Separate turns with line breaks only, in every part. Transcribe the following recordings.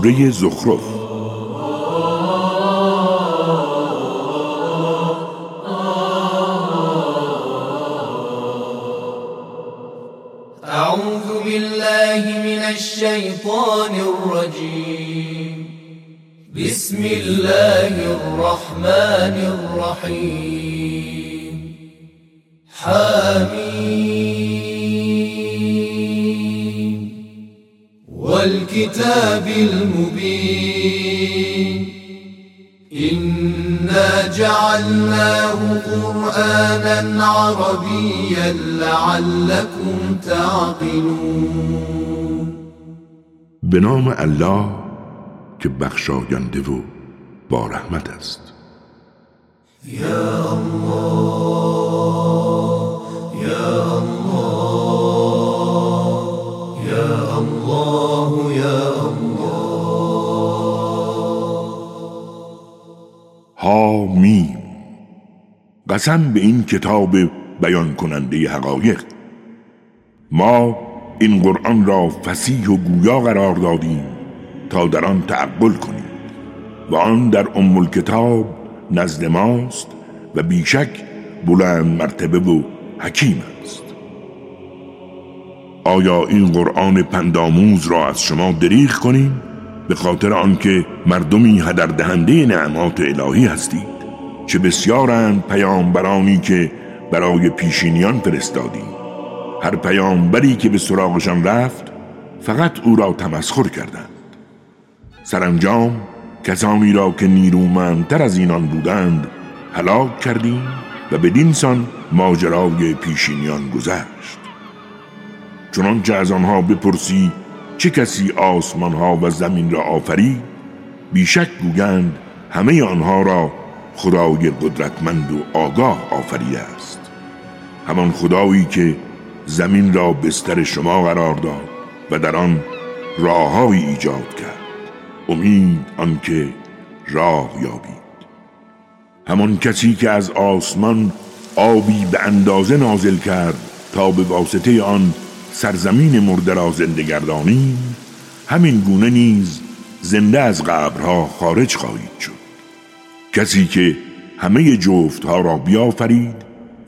سوره زخرف.
والكتاب المبين. إنا جعلناه قرآنا عربيا لعلكم تعقلون.
به نام الله که بخشاینده و با رحمت است.
يا الله يا الله يا الله
قسم به این کتاب بیان کننده حقایق. ما این قرآن را فسیح و گویا قرار دادیم تا در آن تعقل کنیم و آن در ام الکتاب نزد ماست و بیشک بلند مرتبه و حکیم است. آیا این قرآن پنداموز را از شما دریغ کنیم؟ به خاطر آنکه مردمی هدر دهنده نعمات الهی هستید چه بسیارند پیامبرانی که برای پیشینیان فرستادیم. هر پیامبری که به سراغشان رفت فقط او را تمسخر کردند. سرانجام کسانی را که نیرومندتر از اینان بودند هلاک کردیم و بدین سان ماجرای پیشینیان گذشت. چنانچه از آنها بپرسی چه کسی آسمان ها و زمین را آفرید بیشک گویند همه آنها را خدای قدرتمند و آگاه آفریده است. همان خدایی که زمین را بستر شما قرار داد و در آن راههایی ایجاد کرد. امید آنکه راه یابید. همان کسی که از آسمان آبی به اندازه نازل کرد تا به واسطه آن سرزمین مرده را زنده گردانیم همین گونه نیز زنده از قبرها خارج خواهید شد. کسی که همه جفتها را بیافرید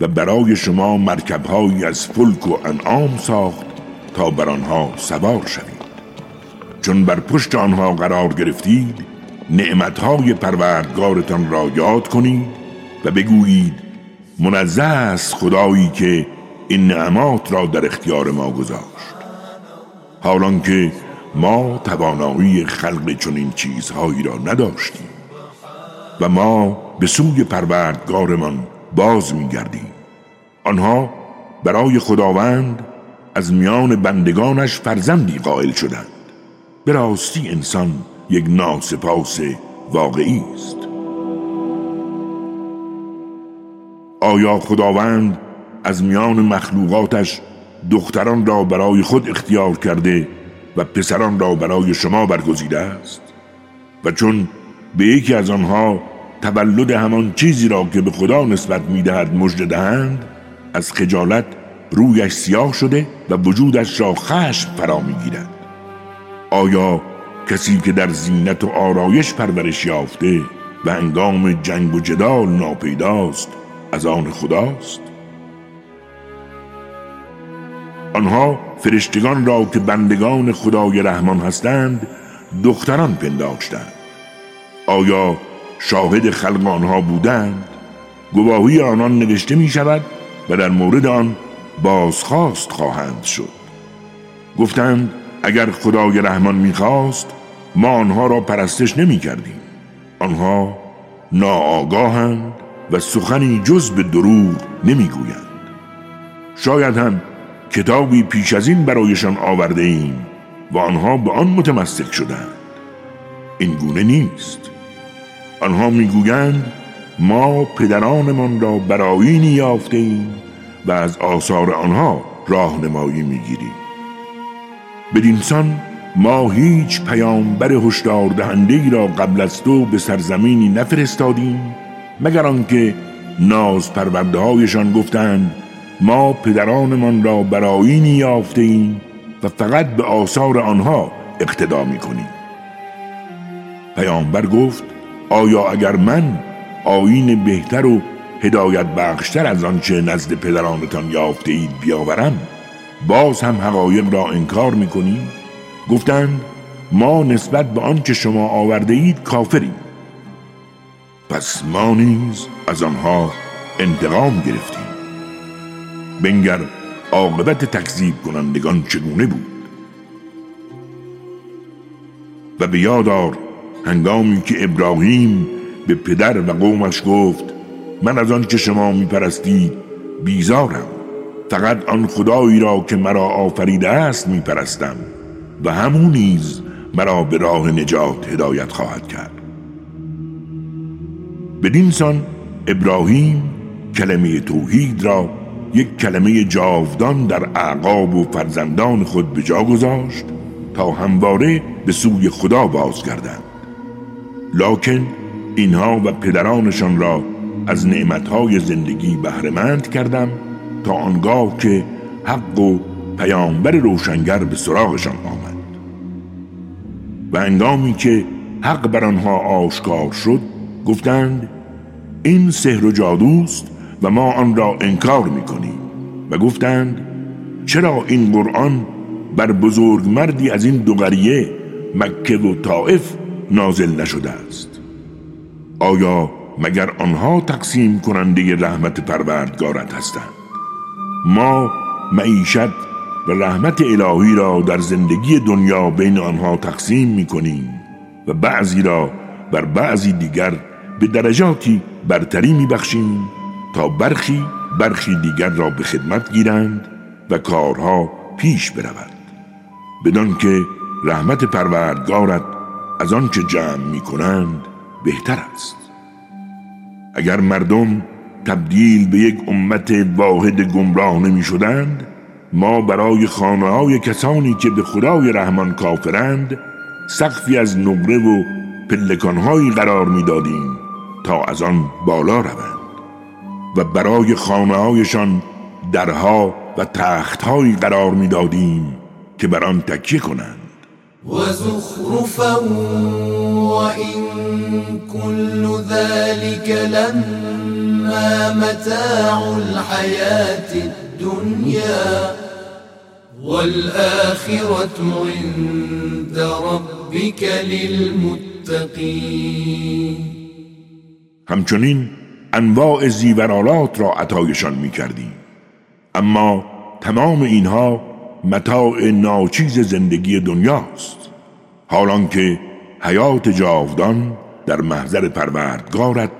و برای شما مرکبهایی از فلک و انعام ساخت تا بر آنها سوار شوید. چون بر پشت آنها قرار گرفتید نعمتهای پروردگارتان را یاد کنید و بگویید منزه است خدایی که این نعمات را در اختیار ما گذاشت. حالان که ما توانایی خلق چنین چیزهایی را نداشتیم. و ما به سوی پروردگارمان باز میگردیم. آنها برای خداوند از میان بندگانش فرزندی قائل شدند. به راستی انسان یک ناسپاس واقعی است. آیا خداوند از میان مخلوقاتش دختران را برای خود اختیار کرده و پسران را برای شما برگزیده است؟ و چون به یکی از آنها تولد همان چیزی را که به خدا نسبت می‌دهد مژده دهند از خجالت رویش سیاه شده و وجودش را خشم فرا می‌گیرد. آیا کسی که در زینت و آرایش پرورش یافته و انگام جنگ و جدال ناپیداست از آن خداست؟ آنها فرشتگان را که بندگان خدای رحمان هستند دختران پنداشتند. آیا شاهد خلق آنها بودند؟ گواهی آنان نوشته می شود و در مورد آن بازخواست خواهند شد. گفتند اگر خدای رحمان می‌خواست ما آنها را پرستش نمی کردیم آنها ناآگاهند و سخنی جز به دروغ نمی‌گویند. شاید هم کتابی پیش از این برایشان آورده ایم و آنها به آن متمسک شدند این گونه نیست. آنها می‌گویند ما پدرانمان را برایینی یافته ایم و از آثار آنها راهنمایی می‌گیریم. بدینسان ما هیچ پیامبر هشدار دهنده ای را قبل از تو به سرزمینی نفرستادیم مگر آنکه ناز پرورده هایشان گفتند ما پدرانمان را برایینی یافته ایم و فقط به آثار آنها اقتدا می کنیم پیامبر گفت آیا اگر من آین بهتر و هدایت بخشتر از آنچه نزد پدرانتان یافته اید بیاورم باز هم حقایق را انکار می‌کنید گفتند ما نسبت به آنچه شما آورده اید کافریم. پس ما نیز از آنها انتقام گرفتیم. بنگر عاقبت تکذیب کنندگان چگونه بود؟ و به هنگامی که ابراهیم به پدر و قومش گفت من از آن که شما میپرستید بیزارم. فقط آن خدایی را که مرا آفریده است میپرستم و همون نیز مرا به راه نجات هدایت خواهد کرد. بدین سان ابراهیم کلمه توحید را یک کلمه جاودان در اعقاب و فرزندان خود به جا گذاشت تا همواره به سوی خدا بازگردند لکن اینها و پدرانشان را از نعمتهای زندگی بهرهمند کردم تا آنگاه که حق و پیامبر روشنگر به سراغشان آمد. و انگامی که حق بر آنها آشکار شد گفتند این سحر و جادوست و ما آن را انکار می‌کنیم. و گفتند چرا این قرآن بر بزرگ مردی از این دو قریه مکه و طائف نازل نشده است. آیا مگر آنها تقسیم کننده رحمت پروردگارت هستند؟ ما معیشت و رحمت الهی را در زندگی دنیا بین آنها تقسیم می کنیم و بعضی را بر بعضی دیگر به درجاتی برتری می بخشیم تا برخی برخی دیگر را به خدمت گیرند و کارها پیش برود. بدان که رحمت پروردگارت از آنچه جمع می کنند بهتر است. اگر مردم تبدیل به یک امت واحد گمراه نمی شدند ما برای خانه های کسانی که به خدای رحمان کافرند سقفی از نقره و پلکانهایی قرار می‌دادیم تا از آن بالا روند و برای خانه هایشان درها و تختهایی قرار می‌دادیم که بر آن تکیه کنند.
وزخرفا وإن كل ذلك لما متاع الحياة الدنيا والآخرة عند ربك للمتقين.
همچنین انواع زیورالات را عطایشان می کردیم اما تمام اینها متاع ناچیز زندگی دنیاست. حالان که حیات جاودان در محضر پروردگارت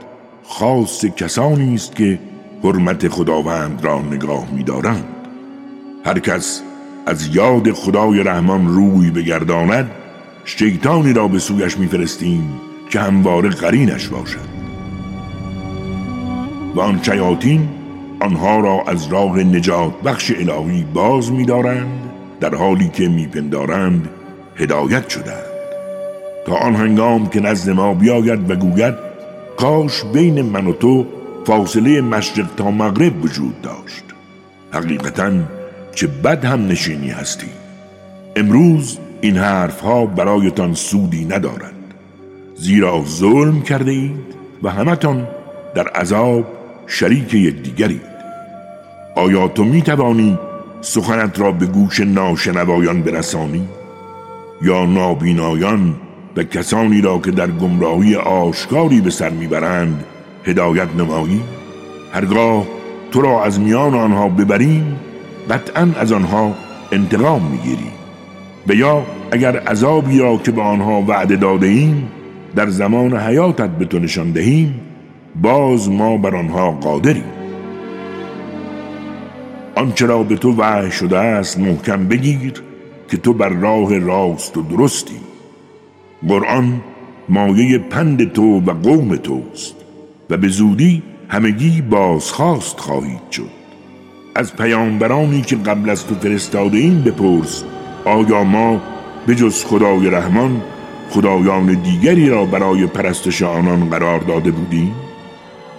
خاص کسانی است که حرمت خداوند را نگاه می‌دارند. هر کس از یاد خدای رحمان روی بگرداند شیطانی را به سویش میفرستیم که همواره قرینش باشد. و آن شیاطین آنها را از راه نجات بخش الهی باز می‌دارند در حالی که میپندارند هدایت شدند. تا آن هنگام که نزد ما بیاید و گوید کاش بین من و تو فاصله مشرق تا مغرب وجود داشت. حقیقتا چه بد هم نشینی هستی. امروز این حرفها برایتان سودی ندارد زیرا ظلم کرده اید و همتان در عذاب شریک یکدیگرید آیا تو می توانی سخنت را به گوش ناشنوایان برسانی یا نابینایان و کسانی را که در گمراهی آشکاری به سر می‌برند هدایت نمایی؟ هرگاه تو را از میان آنها ببریم قطعا از آنها انتقام می‌گیریم. و یا اگر عذابی را که به آنها وعده داده ایم در زمان حیاتت به تو نشان دهیم باز ما بر آنها قادریم. آنچه را به تو وحی شده است محکم بگیر که تو بر راه راست و درستی. قرآن مایه پند تو و قوم توست و به زودی همگی بازخواست خواهید شد. از پیامبرانی که قبل از تو فرستاده این بپرس آیا ما به جز خدای رحمان خدایان دیگری را برای پرستش آنان قرار داده بودیم؟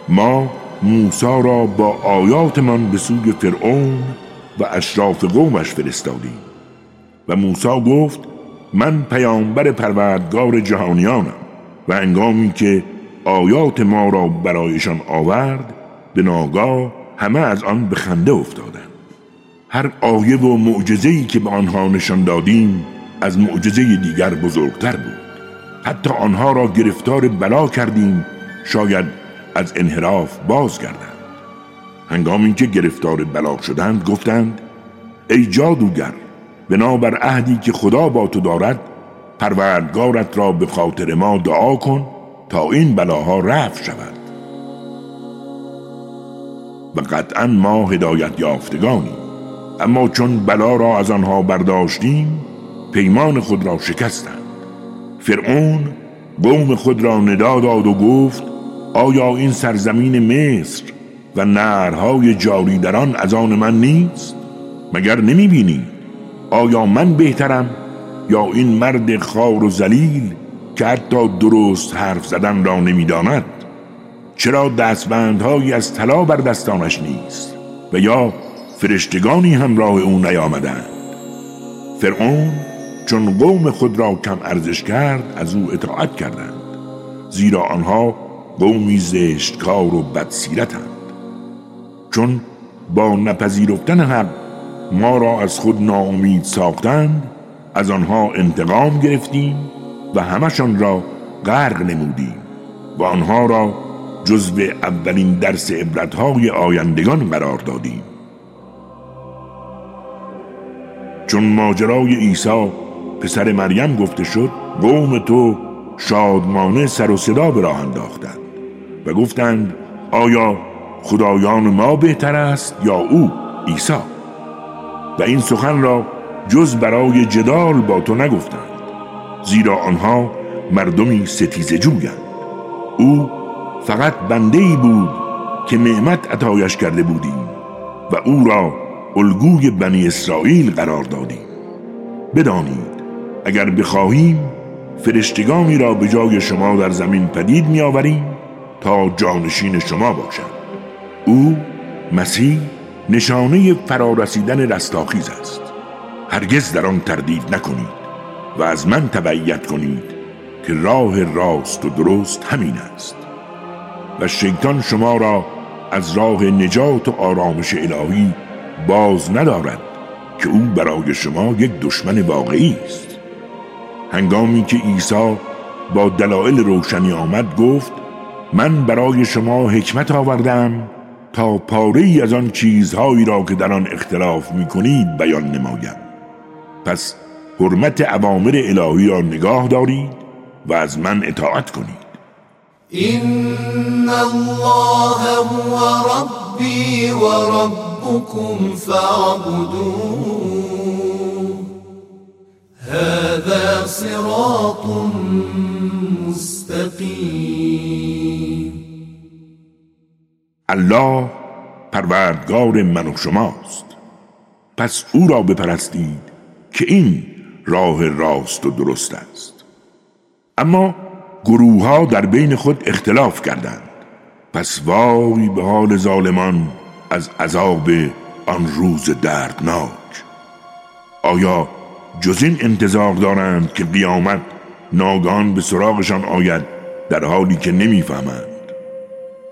ما موسا را با آیاتمان به سوی فرعون و اشراف قومش فرستادیم. و موسی گفت من پیامبر پروردگار جهانیانم و انگامی که آیات ما را برایشان آورد به ناگاه همه از آن به خنده افتادند. هر آیه و معجزه‌ای که به آنها نشان دادیم از معجزه دیگر بزرگتر بود. حتی آنها را گرفتار بلا کردیم شاید از انحراف بازگردند. هنگامی که گرفتار بلا شدند گفتند ای جادوگر بنابر عهدی که خدا با تو دارد پروردگارت را به خاطر ما دعا کن تا این بلاها رفع شود. و قطعا ما هدایت یافتگانیم. اما چون بلا را از آنها برداشتیم پیمان خود را شکستند. فرعون قوم خود را ندا داد و گفت آیا این سرزمین مصر و نهرهای جاری در آن از آن من نیست؟ مگر نمی بینی آیا من بهترم؟ یا این مرد خار و زلیل که حتی درست حرف زدن را نمی‌داند؟ چرا دستبندهایی از طلا بر دستانش نیست و یا فرشتگانی همراه او نیامدند؟ فرعون چون قوم خود را کم ارزش کرد از او اطاعت کردند زیرا آنها قومی زشتکار و بدسیرتند. چون با نپذیرفتن حق ما را از خود ناامید ساختند از آنها انتقام گرفتیم و همشان را غرق نمودیم و آنها را جزو اولین درس عبرتهای آیندگان قرار دادیم. چون ماجرای عیسی پسر مریم گفته شد قوم تو شادمانه سر و صدا به راه انداختند. و گفتند آیا خدایان ما بهتر است یا او عیسی؟ و این سخن را جز برای جدال با تو نگفتند زیرا آنها مردمی ستیز جویند. او فقط بنده ای بود که نعمت عطایش کرده بودیم و او را الگوی بنی اسرائیل قرار دادیم. بدانید اگر بخواهیم فرشتگانی را به جای شما در زمین پدید میآوریم تا جانشین شما باشند او مسیح نشانه فرارسیدن رستاخیز است. هرگز در آن تردید نکنید و از من تبعیت کنید که راه راست و درست همین است. و شیطان شما را از راه نجات و آرامش الهی باز ندارد که او برای شما یک دشمن واقعی است. هنگامی که عیسی با دلایل روشنی آمد گفت من برای شما حکمت آوردم تا پاره ای از آن چیزهایی را که در آن اختلاف می کنید بیان نمایم. پس حرمت عوامر الهی را نگاه دارید و از من اطاعت کنید.
این الله هو ربی و ربکم فاعبدوه. هذا صراط مستقیم
الله پروردگار من و شماست. پس او را بپرستید که این راه راست و درست است. اما گروه ها در بین خود اختلاف کردند. پس وای به حال ظالمان از عذاب آن روز دردناک. آیا جز این انتظار دارند که قیامت ناگان به سراغشان آید در حالی که نمی‌فهمند؟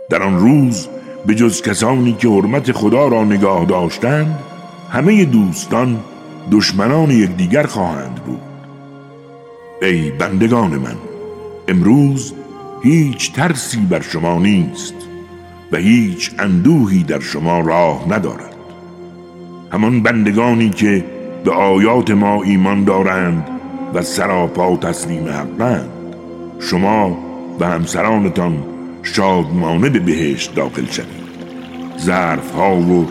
در آن روز به جز کسانی که حرمت خدا را نگاه داشتند همه دوستان دشمنان یکدیگر خواهند بود. ای بندگان من امروز هیچ ترسی بر شما نیست و هیچ اندوهی در شما راه ندارد. همان بندگانی که به آیات ما ایمان دارند و سراپا تسلیم حقند شما و همسرانتان شادمانه به بهشت داخل شوید ظرف ها و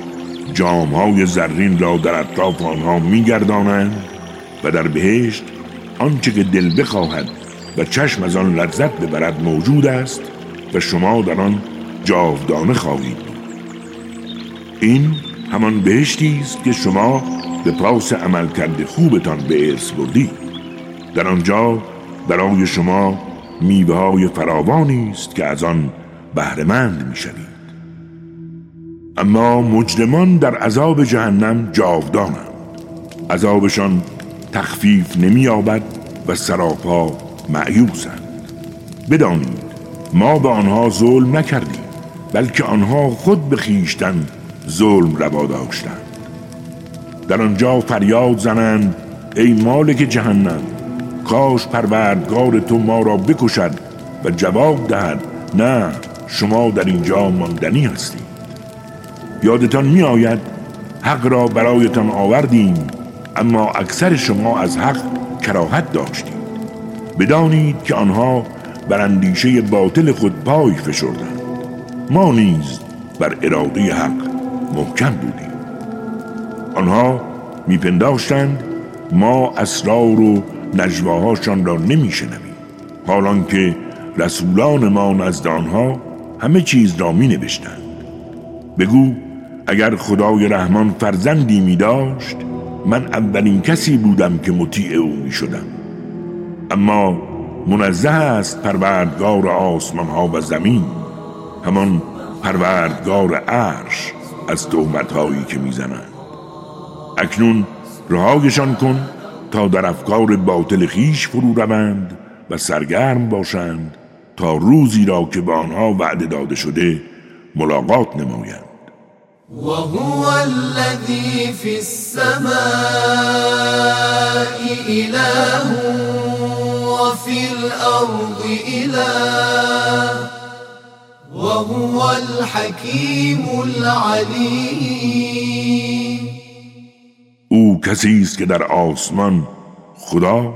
جام های زرین را در اطراف آنها میگردانند و در بهشت آنچه که دل بخواهد و چشم از آن لذت ببرد موجود است و شما در آن جاودانه خواهید این همان بهشتی است که شما به پاس عمل کرده خوبتان به ارث بردید. در آنجا برای شما میوه های فراوانی است که از آن بهرهمند می‌شوید. اما مجرمان در عذاب جهنم جاودانند. عذابشان تخفیف نمییابد و سراپا معیوسند بدانید ما به آنها ظلم نکردیم بلکه آنها خود به خیشتن ظلم روا داشتند. در آنجا فریاد زنند ای مالک جهنم! کاش پروردگار تو ما را بکشد و جواب دهد نه شما در اینجا ماندنی هستید یادتان می آید حق را برایتان آوردیم اما اکثر شما از حق کراهت داشتید بدانید که آنها بر اندیشه باطل خود پای فشردند. ما نیز بر اراده حق محکم بودیم. آنها میپنداشتند ما اسرار و نجواهاشان را نمیشنویم. حالان که رسولان ما نزد آنها همه چیز را می نوشتند بگو اگر خدای رحمان فرزندی می داشت من اولین کسی بودم که مطیع او می شدم اما منزه است پروردگار آسمان ها و زمین. همان پروردگار عرش از تهمت هایی که می‌زنند. اکنون رهایشان کن. تا در افکار باطل خیش فرو روند و سرگرم باشند تا روزی را که به آنها وعده داده شده ملاقات نمایند.
وهو الذي في السماء إله وفي الأرض إله وهو الحكيم العليم.
او کسی است که در آسمان خدا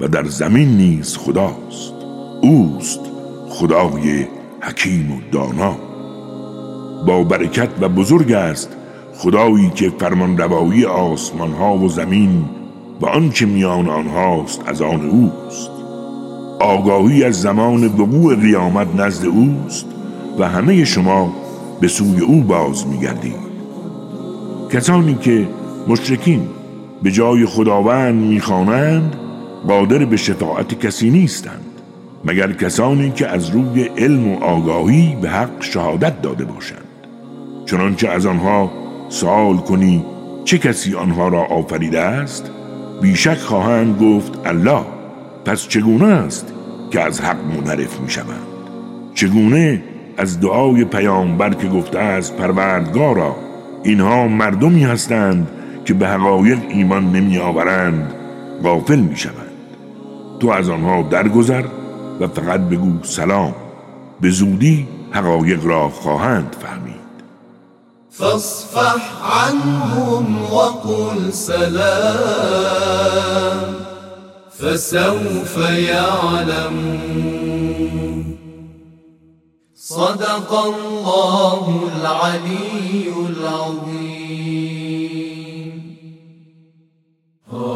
و در زمین نیز خداست. اوست خدای حکیم و دانا. با برکت و بزرگ است خدایی که فرمان روایی آسمان ها و زمین و آنچه میان آنهاست از آن اوست. آگاهی از زمان وقوع قیامت نزد اوست و همه شما به سوی او باز میگردید. کسانی که مشرکین به جای خداوند می‌خوانند قادر به شفاعت کسی نیستند مگر کسانی که از روی علم و آگاهی به حق شهادت داده باشند. چنانچه از آنها سوال کنی چه کسی آنها را آفریده است؟ بیشک خواهند گفت الله پس چگونه است که از حق منحرف می شوند چگونه از دعای پیامبر که گفته است پروردگارا اینها مردمی هستند که به حقایق ایمان نمی آورند غافل می شوند تو از آنها درگذر و فقط بگو سلام. به زودی حقایق را خواهند فهمید.
فاصفح عنهم وقل سلام فسوف يعلمون صدق الله العلي العظيم